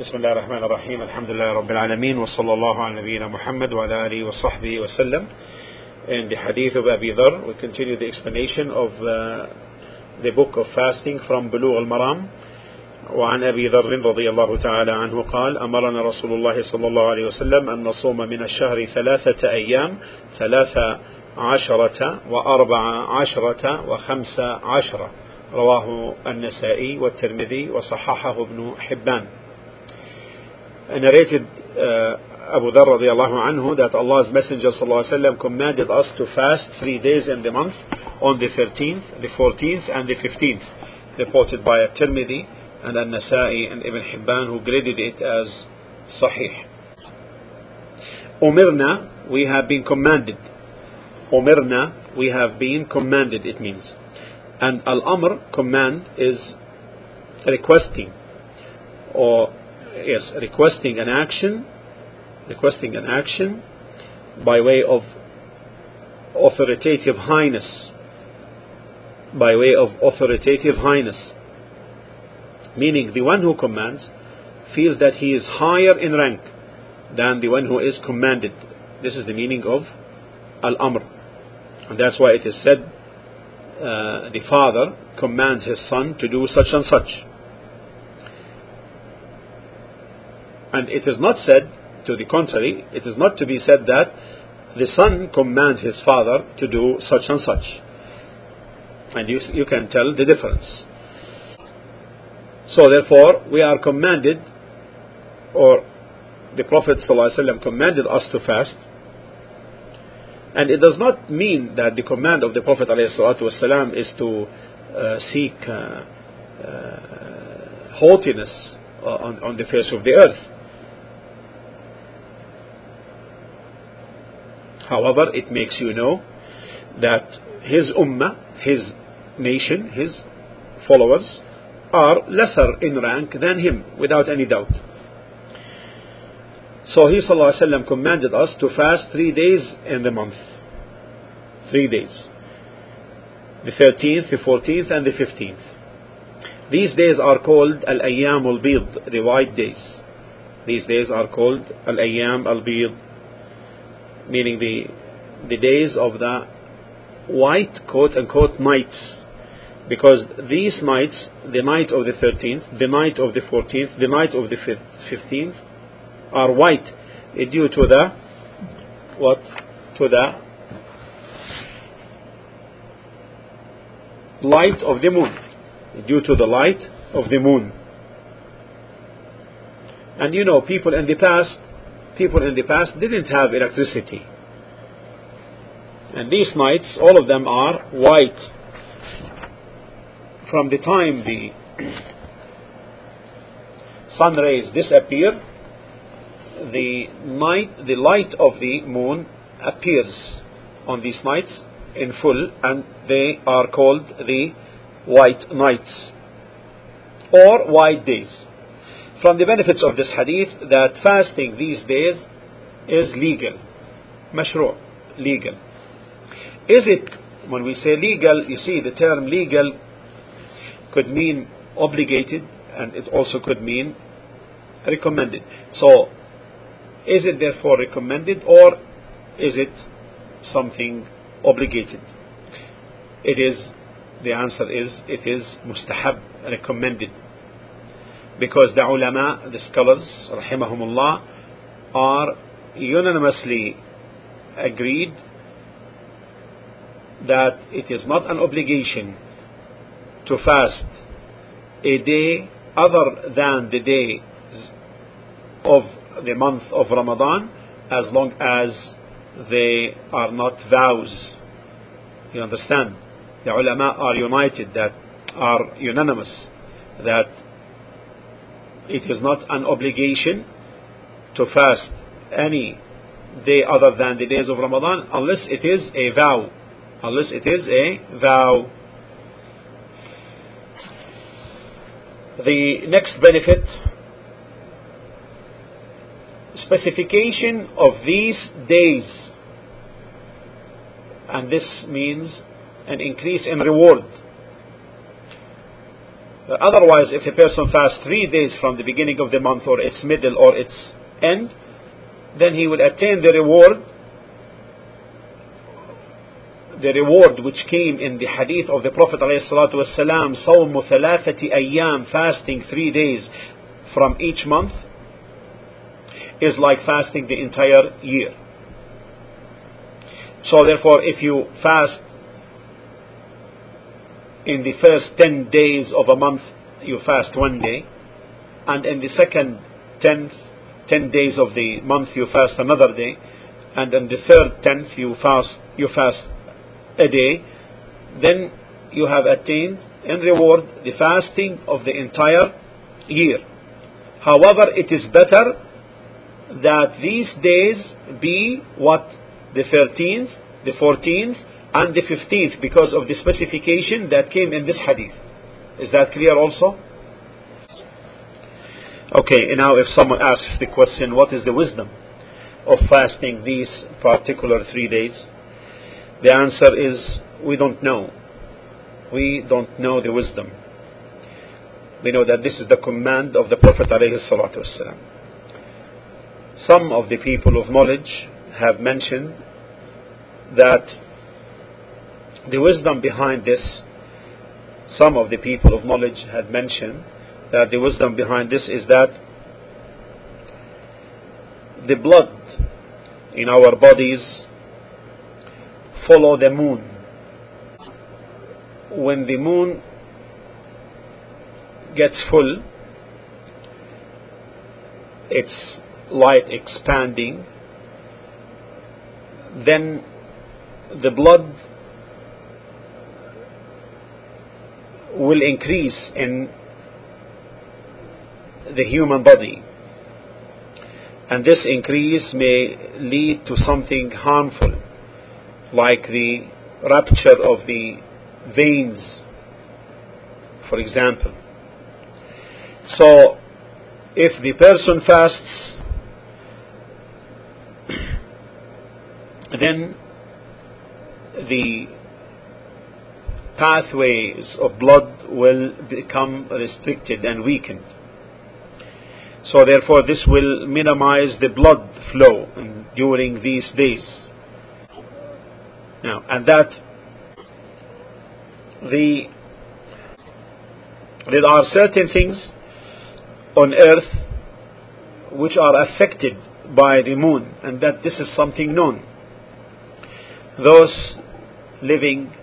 بسم الله الرحمن الرحيم. الحمد لله رب العالمين وصلى الله على نبينا محمد وعلى آله وصحبه وسلم. In the hadith of Abi Dhar, we continue the explanation of uh, the book of fasting from بلوغ المرام وعن أبي ذر رضي الله تعالى عنه قال أمرنا رسول الله صلى الله عليه وسلم أن نصوم من الشهر ثلاثة أيام ثلاثة عشرة وأربع عشرة وخمس عشرة. رواه النسائي والترمذي وصححه ابن حبان. Narrated uh, Abu Dhar radiallahu anhu that Allah's Messenger sallallahu commanded us to fast three days in the month on the 13th, the 14th and the 15th reported by At-Tirmidhi and An-Nasa'i and Ibn Hibban who graded it as Sahih. Umirna, we have been commanded. Umirna, we have been commanded, it means. And Al-Amr, command, is requesting or yes, requesting an action, requesting an action by way of authoritative highness, by way of authoritative highness, meaning the one who commands feels that he is higher in rank than the one who is commanded. This is the meaning of al-amr, and that's why it is said uh, the father commands his son to do such and such. And it is not said, to the contrary, it is not to be said that the son commands his father to do such and such. And you, you can tell the difference. So therefore, we are commanded, or the Prophet ﷺ commanded us to fast. And it does not mean that the command of the Prophet ﷺ is to uh, seek uh, uh, haughtiness on, on the face of the earth. However, it makes you know that his ummah, his nation, his followers are lesser in rank than him, without any doubt. So he ﷺ commanded us to fast three days in the month. Three days. The 13th, the 14th, and the 15th. These days are called Al-Ayyam al-Bid, the white days. These days are called Al-Ayyam al-Bid, meaning the, the days of the white quote unquote nights. Because these nights, the night of the 13th, the night of the 14th, the night of the 15th, are white eh, due to the what? To the light of the moon. Due to the light of the moon. And you know, people in the past people in the past didn't have electricity. And these nights, all of them are white. From the time the sun rays disappear, the night, the light of the moon appears on these nights in full, and they are called the white nights or white days from the benefits of this hadith that fasting these days is legal. Mashru' legal. Is it, when we say legal, you see the term legal could mean obligated and it also could mean recommended. So, is it therefore recommended or is it something obligated? It is, the answer is, it is mustahab, recommended because the ulama, the scholars, rahimahumullah, are unanimously agreed that it is not an obligation to fast a day other than the day of the month of Ramadan as long as they are not vows. You understand? The ulama are united that are unanimous that it is not an obligation to fast any day other than the days of Ramadan unless it is a vow. Unless it is a vow. The next benefit specification of these days and this means an increase in reward Uh, otherwise, if a person fasts three days from the beginning of the month or its middle or its end, then he will attain the reward the reward which came in the hadith of the Prophet ﷺ, صوم ثلاثة أيام, fasting three days from each month, is like fasting the entire year. So therefore, if you fast in the first 10 days of a month, you fast one day, and in the second 10th, 10 days of the month, you fast another day, and in the third 10th, you fast, you fast a day, then you have attained in reward the fasting of the entire year. However, it is better that these days be what the 13th, the 14th, and the 15th because of the specification that came in this hadith. Is that clear also? Okay, now if someone asks the question, what is the wisdom of fasting these particular three days? The answer is we don't know. We don't know the wisdom. We know that this is the command of the Prophet ﷺ. Some of the people of knowledge have mentioned that the wisdom behind this, some of the people of knowledge had mentioned that the wisdom behind this is that the blood in our bodies follow the moon. When the moon gets full, its light expanding, then the blood will increase in the human body. And this increase may lead to something harmful like the rupture of the veins, for example. So, if the person fasts, then the pathways of blood will become restricted and weakened. So therefore this will minimize the blood flow during these days. Now, and that the there are certain things on earth which are affected by the moon, and that this is something known. Those living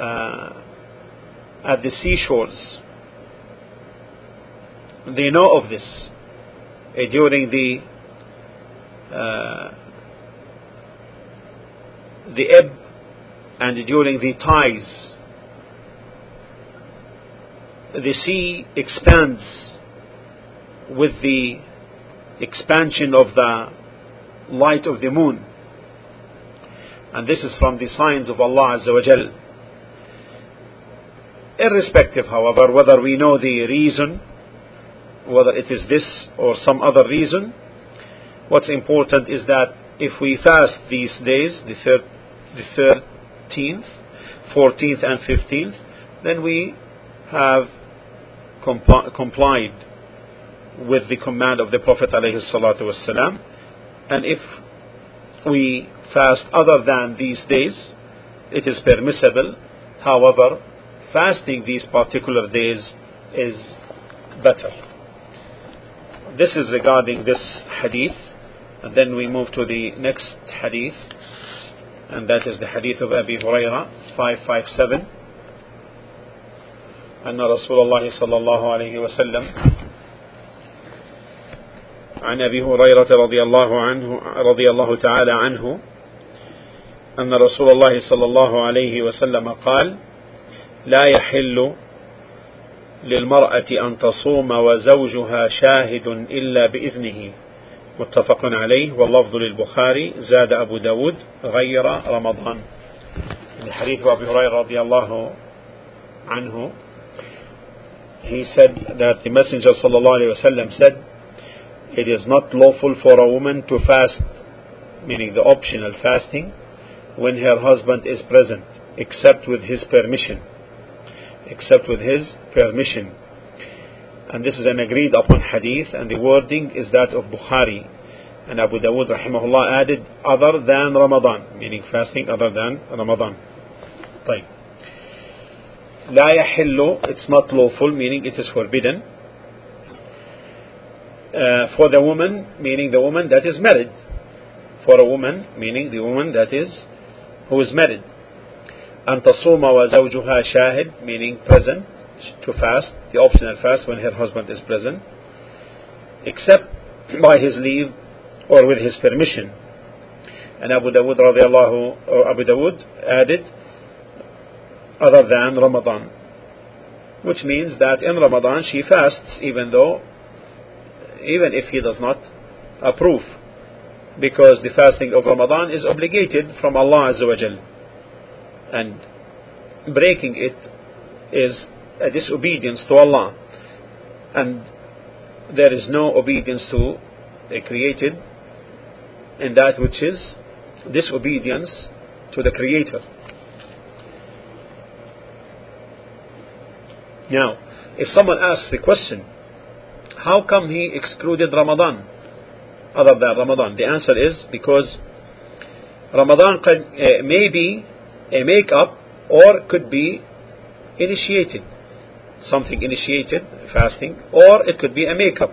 at the seashores, they know of this uh, during the uh, the ebb and during the tides. The sea expands with the expansion of the light of the moon. And this is from the signs of Allah Azza wa Jal. Irrespective, however, whether we know the reason, whether it is this or some other reason, what's important is that if we fast these days, the third the 13th, 14th, and 15th, then we have compli- complied with the command of the Prophet ﷺ. And if we fast other than these days, it is permissible. However, fasting these particular days is better. This is regarding this hadith. And then we move to the next hadith and that is the hadith of Abi Huraira 557 أن رسول الله صلى الله عليه وسلم عن أبي هريرة رضي الله عنه رضي الله تعالى عنه أن رسول الله صلى الله عليه وسلم قال لا يحل للمرأة أن تصوم وزوجها شاهد إلا بإذنه متفق عليه واللفظ للبخاري زاد أبو داود غير رمضان الحديث أبي هريرة رضي الله عنه he said that the messenger صلى الله عليه وسلم said it is not lawful for a woman to fast meaning the optional fasting when her husband is present except with his permission except with his permission. And this is an agreed upon hadith, and the wording is that of Bukhari. And Abu Dawud rahimahullah added other than Ramadan, meaning fasting other than Ramadan. طيب. لا يحل, it's not lawful, meaning it is forbidden. Uh, for the woman, meaning the woman that is married. For a woman, meaning the woman that is, who is married. أن تصوم وزوجها شاهد, meaning present, to fast, the optional fast when her husband is present, except by his leave or with his permission. And Abu Dawud radiallahu, or Abu Dawud added, other than Ramadan, which means that in Ramadan she fasts even though, even if he does not approve, because the fasting of Ramadan is obligated from Allah Azza wa Jal, and breaking it is a disobedience to Allah, and there is no obedience to the created in that which is disobedience to the Creator. Now, if someone asks the question, how come he excluded Ramadan other than Ramadan? The answer is because Ramadan uh, may be a make-up or could be initiated, something initiated, fasting, or it could be a make-up.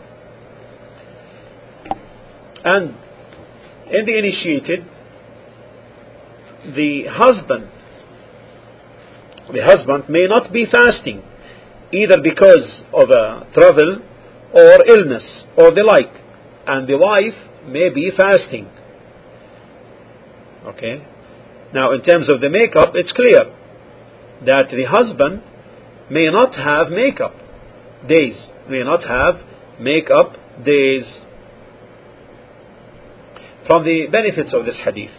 And in the initiated, the husband, the husband may not be fasting either because of a travel or illness or the like, and the wife may be fasting. Okay? Now, in terms of the makeup, it's clear that the husband may not have makeup days, may not have makeup days. From the benefits of this hadith,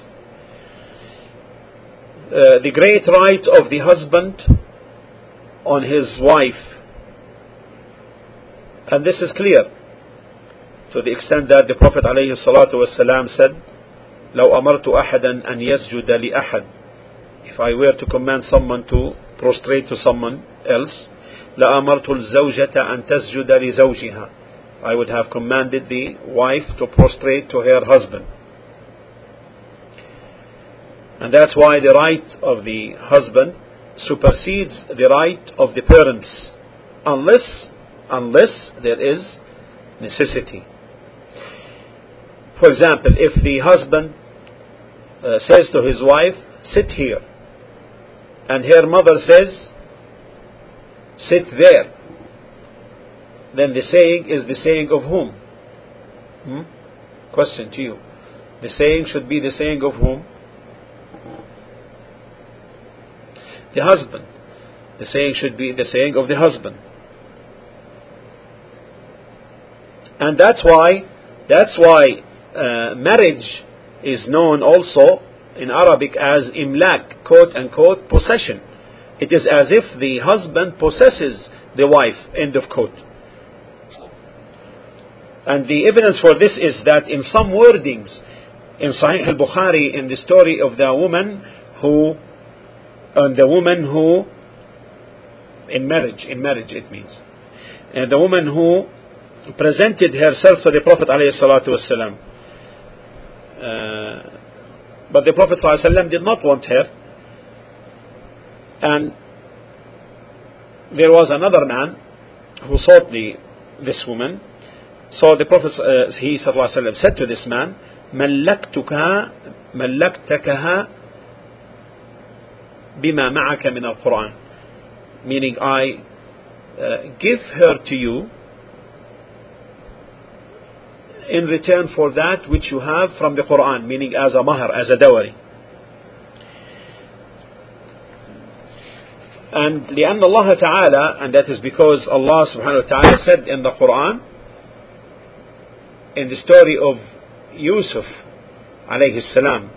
uh, the great right of the husband on his wife. And this is clear to the extent that the Prophet ﷺ said, لو أمرت أحدا أن يسجد لأحد If I were to command someone to prostrate to someone else, لأمرت الزوجة أن تسجد لزوجها I would have commanded the wife to prostrate to her husband. And that's why the right of the husband supersedes the right of the parents unless unless there is necessity. For example, if the husband uh, says to his wife, sit here, and her mother says, sit there, then the saying is the saying of whom? Hmm? Question to you. The saying should be the saying of whom? the husband. The saying should be the saying of the husband. And that's why, that's why uh, marriage is known also in Arabic as imlak, quote unquote, possession. It is as if the husband possesses the wife, end of quote. And the evidence for this is that in some wordings in Sahih al-Bukhari in the story of the woman who and the woman who, in marriage, in marriage it means, and the woman who presented herself to the Prophet ﷺ. Uh, but the Prophet ﷺ did not want her, and there was another man who sought the, this woman. So the Prophet uh, he ﷺ said to this man, ملكتك ملكتكها بما معك من القرآن meaning I uh, give her to you in return for that which you have from the Quran meaning as a mahar as a dowry and لأن الله تعالى and that is because Allah subhanahu wa ta'ala said in the Quran in the story of Yusuf alayhi salam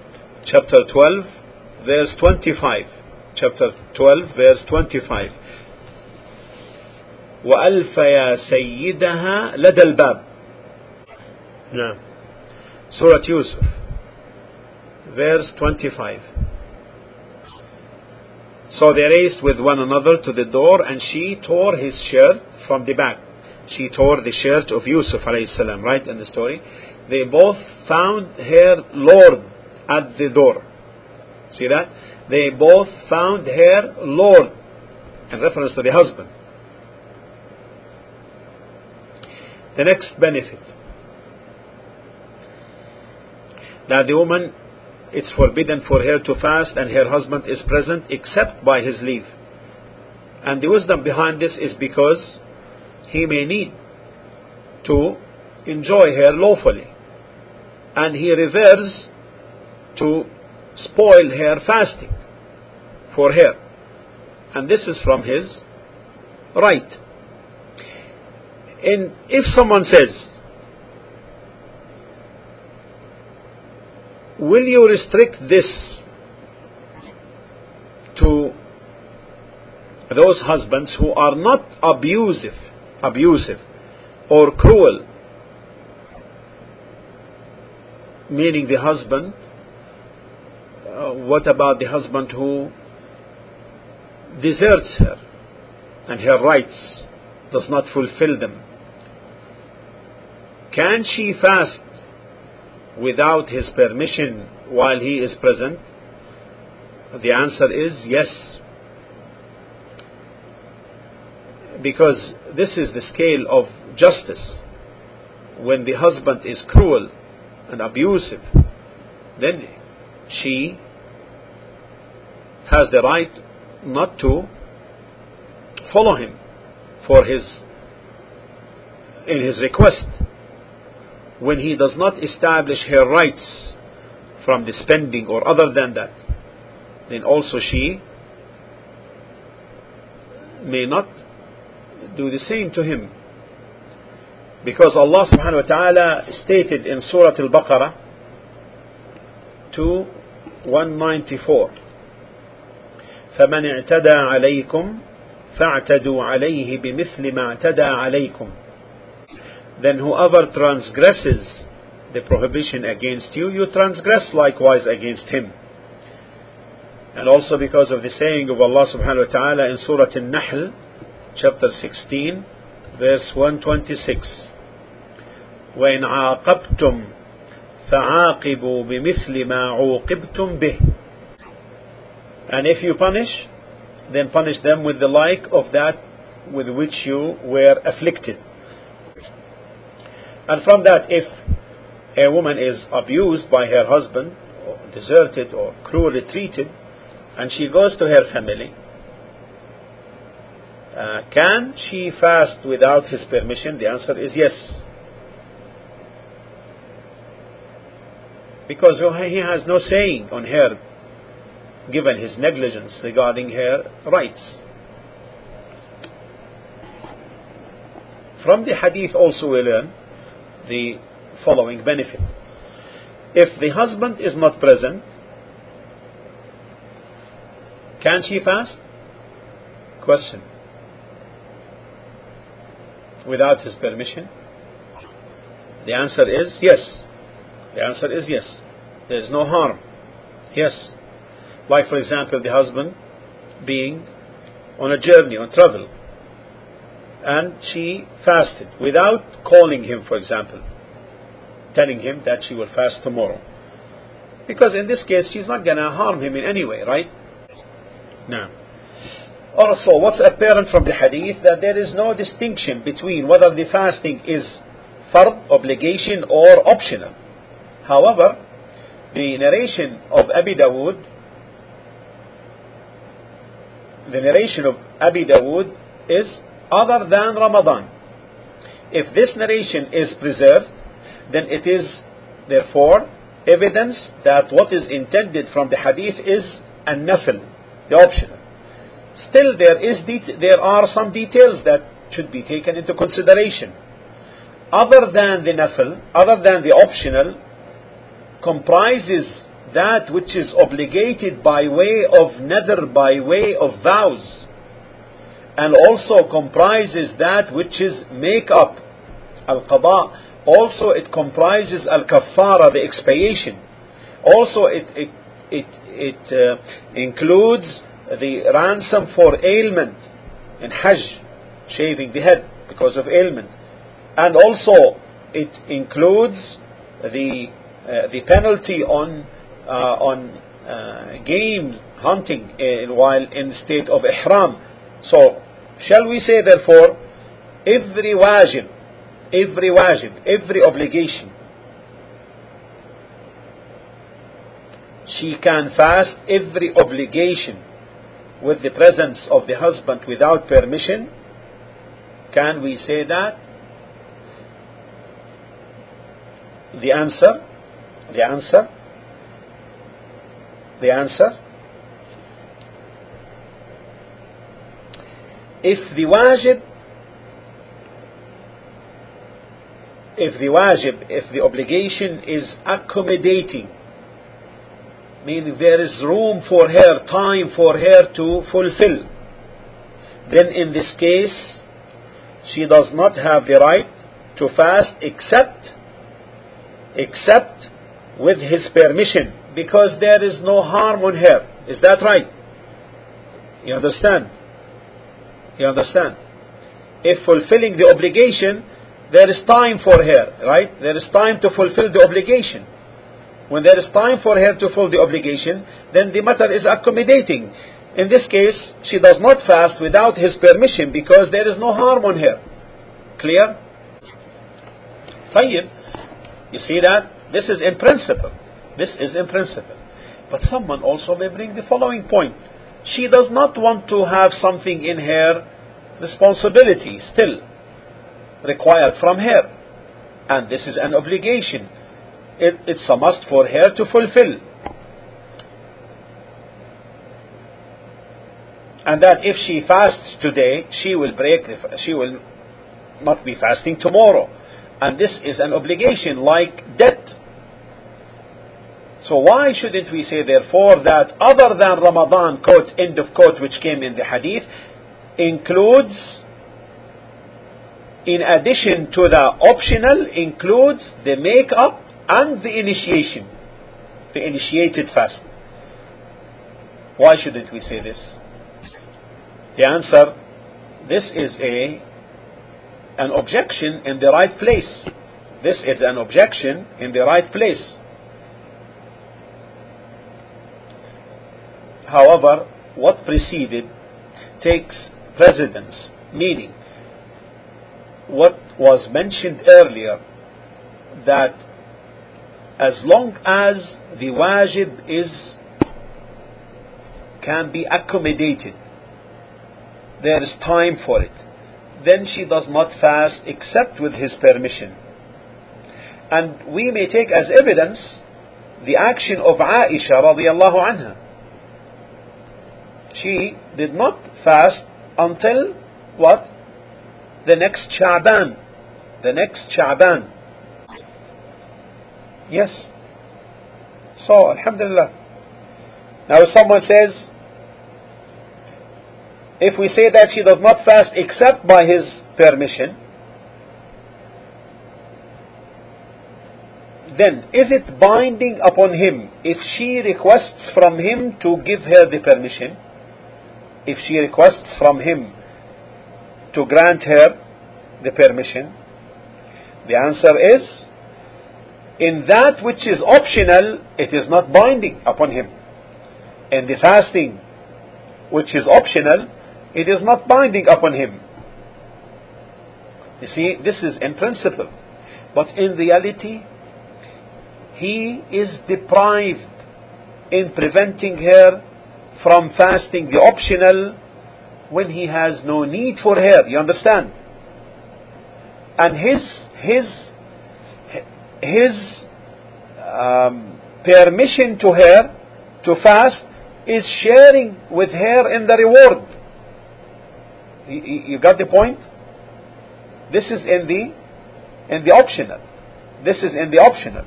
chapter 12 verse 25 chapter 12 verse 25 وألف يا سيدها لدى الباب نعم سورة يوسف verse 25 So they raced with one another to the door and she tore his shirt from the back. She tore the shirt of Yusuf alayhi salam, right in the story. They both found her Lord at the door. See that? They both found her Lord in reference to the husband. The next benefit That the woman it's forbidden for her to fast and her husband is present except by his leave. And the wisdom behind this is because he may need to enjoy her lawfully. And he reveres to spoil her fasting for her. And this is from his right. And if someone says, will you restrict this to those husbands who are not abusive, abusive or cruel? Meaning the husband, uh, what about the husband who deserts her and her rights does not fulfill them? Can she fast without his permission while he is present? The answer is yes. Because this is the scale of justice. When the husband is cruel and abusive, then she has the right not to follow him for his in his request when he does not establish her rights from the spending or other than that, then also she may not do the same to him. Because Allah subhanahu wa ta'ala stated in Surah Al-Baqarah 2 194 فمن اعتدى عليكم فاعتدوا عليه بمثل ما اعتدى عليكم then whoever transgresses the prohibition against you, you transgress likewise against him. And also because of the saying of Allah subhanahu wa ta'ala in Surah An-Nahl, chapter 16, verse 126. وإن عاقبتم فعاقبوا بمثل ما عوقبتم به And if you punish, then punish them with the like of that with which you were afflicted. And from that, if a woman is abused by her husband, or deserted, or cruelly treated, and she goes to her family, uh, can she fast without his permission? The answer is yes. Because he has no saying on her, given his negligence regarding her rights. From the hadith also we learn the following benefit. If the husband is not present, can she fast? Question. Without his permission? The answer is yes. The answer is yes. There is no harm. Yes. Like, for example, the husband being on a journey, on travel, and she fasted without calling him, for example, telling him that she will fast tomorrow. Because in this case, she's not going to harm him in any way, right? No. also, what's apparent from the hadith that there is no distinction between whether the fasting is fard, obligation, or optional. However, the narration of Abi Dawood, the narration of Abi Dawood is other than Ramadan. If this narration is preserved, then it is therefore evidence that what is intended from the hadith is a nafil, the optional. Still, there is there are some details that should be taken into consideration. Other than the nafil, other than the optional, comprises that which is obligated by way of nadhr, by way of vows and also comprises that which is make up al-qada also it comprises al-kaffara the expiation also it it it, it uh, includes the ransom for ailment in Hajj, shaving the head because of ailment. And also it includes the, uh, the penalty on, uh, on uh, game hunting in, while in state of ihram. So, shall we say therefore, every wajib, every wajib, every obligation, she can fast every obligation with the presence of the husband without permission? Can we say that? The answer, the answer, the answer. If the wajib, if the wajib, if the obligation is accommodating meaning there is room for her, time for her to fulfill, then in this case, she does not have the right to fast except, except with his permission, because there is no harm on her. Is that right? You understand? You understand? If fulfilling the obligation, there is time for her, right? There is time to fulfill the obligation. When there is time for her to fulfill the obligation, then the matter is accommodating. In this case, she does not fast without his permission because there is no harm on her. Clear? طيب. You see that? This is in principle. This is in principle. But someone also may bring the following point. She does not want to have something in her responsibility still required from her. And this is an obligation it, it's a must for her to fulfill. And that if she fasts today, she will break, she will not be fasting tomorrow. And this is an obligation like debt. So why shouldn't we say therefore that other than Ramadan, quote, end of quote, which came in the hadith, includes, in addition to the optional, includes the make-up and the initiation, the initiated fast. Why shouldn't we say this? The answer, this is a an objection in the right place. This is an objection in the right place. However, what preceded takes precedence, meaning what was mentioned earlier that as long as the wajib is can be accommodated there is time for it. Then she does not fast except with his permission. And we may take as evidence the action of Aisha radiallahu anha she did not fast until what the next Sha'ban the next Sha'ban Yes. So, Alhamdulillah. Now, if someone says, if we say that she does not fast except by his permission, then is it binding upon him if she requests from him to give her the permission? If she requests from him to grant her the permission? The answer is in that which is optional, it is not binding upon him. In the fasting, which is optional, it is not binding upon him. You see, this is in principle. But in reality, he is deprived in preventing her from fasting the optional when he has no need for her. You understand? And his his his um, permission to her to fast is sharing with her in the reward. You, you got the point? This is in the in the optional. This is in the optional.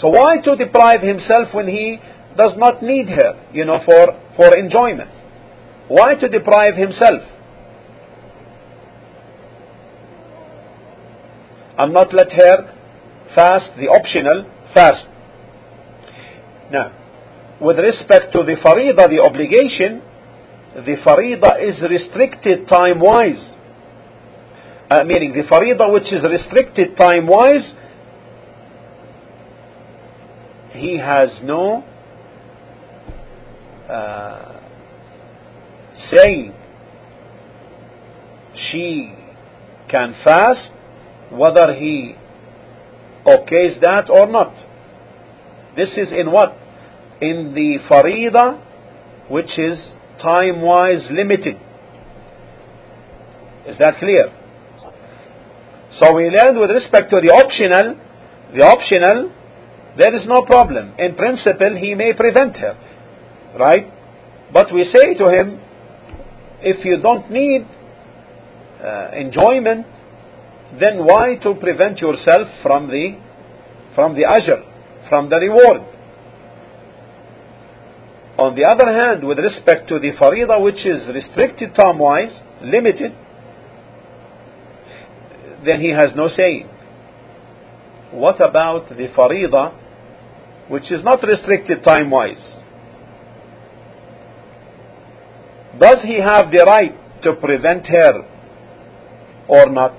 So why to deprive himself when he does not need her, you know, for, for enjoyment? Why to deprive himself? And not let her fast, the optional fast. Now, with respect to the farida, the obligation, the farida is restricted time wise, uh, meaning the farida which is restricted time wise, he has no uh, saying she can fast whether he okays that or not. This is in what? In the farida which is time wise limited. Is that clear? So we learned with respect to the optional, the optional, there is no problem. In principle, he may prevent her. Right? But we say to him, if you don't need uh, enjoyment, then why to prevent yourself from the from the ajr, from the reward? On the other hand, with respect to the farida which is restricted time-wise, limited, then he has no saying. What about the farida which is not restricted time-wise? Does he have the right to prevent her or not?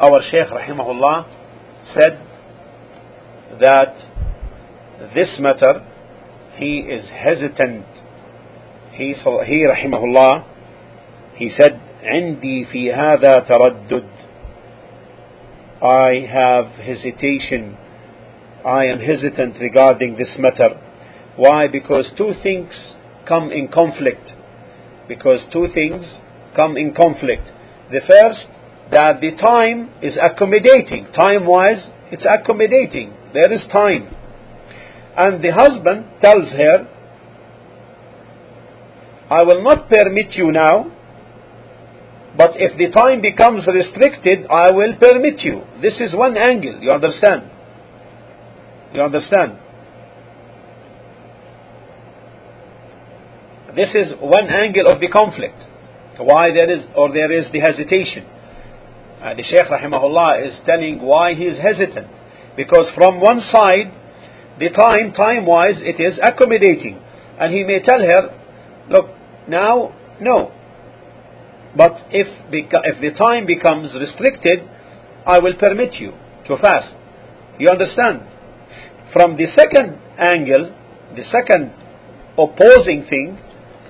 Our Shaykh rahimahullah said that this matter he is hesitant he, he rahimahullah he said عندي في هذا تردد I have hesitation I am hesitant regarding this matter why because two things come in conflict because two things come in conflict the first that the time is accommodating time wise it's accommodating there is time and the husband tells her, I will not permit you now, but if the time becomes restricted, I will permit you. This is one angle, you understand? You understand? This is one angle of the conflict. Why there is, or there is the hesitation. Uh, the Shaykh rahimahullah is telling why he is hesitant. Because from one side, the time, time wise, it is accommodating. And he may tell her, look, now, no. But if, if the time becomes restricted, I will permit you to fast. You understand? From the second angle, the second opposing thing,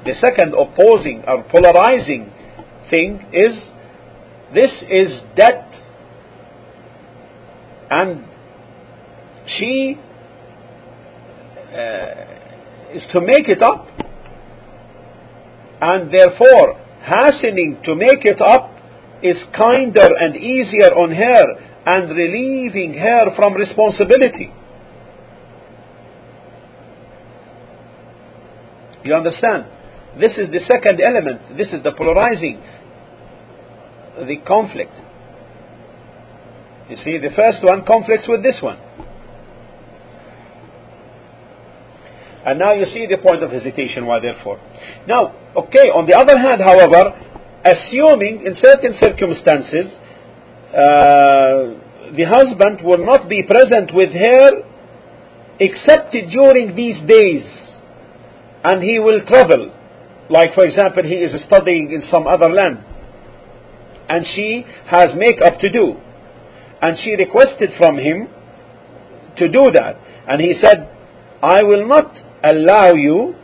the second opposing or polarizing thing is this is debt and she uh, is to make it up and therefore hastening to make it up is kinder and easier on her and relieving her from responsibility. You understand? This is the second element. This is the polarizing, the conflict. You see, the first one conflicts with this one. And now you see the point of hesitation, why therefore. Now, okay, on the other hand, however, assuming in certain circumstances uh, the husband will not be present with her except during these days and he will travel like for example he is studying in some other land and she has makeup to do and she requested from him to do that and he said I will not allow you,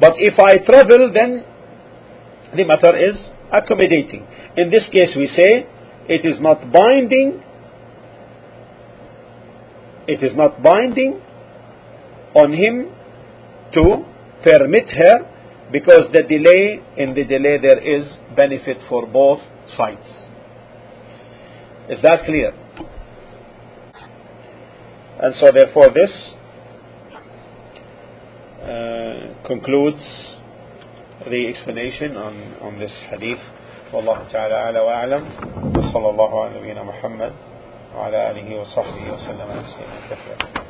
but if I travel, then the matter is accommodating. In this case, we say it is not binding. It is not binding on him to permit her because the delay in the delay there is benefit for both sides. Is that clear? And so therefore this uh, concludes the explanation on, on this hadith. والله تعالى أعلى وأعلم وصلى الله على نبينا محمد وعلى آله وصحبه وسلم تسليما كثيرا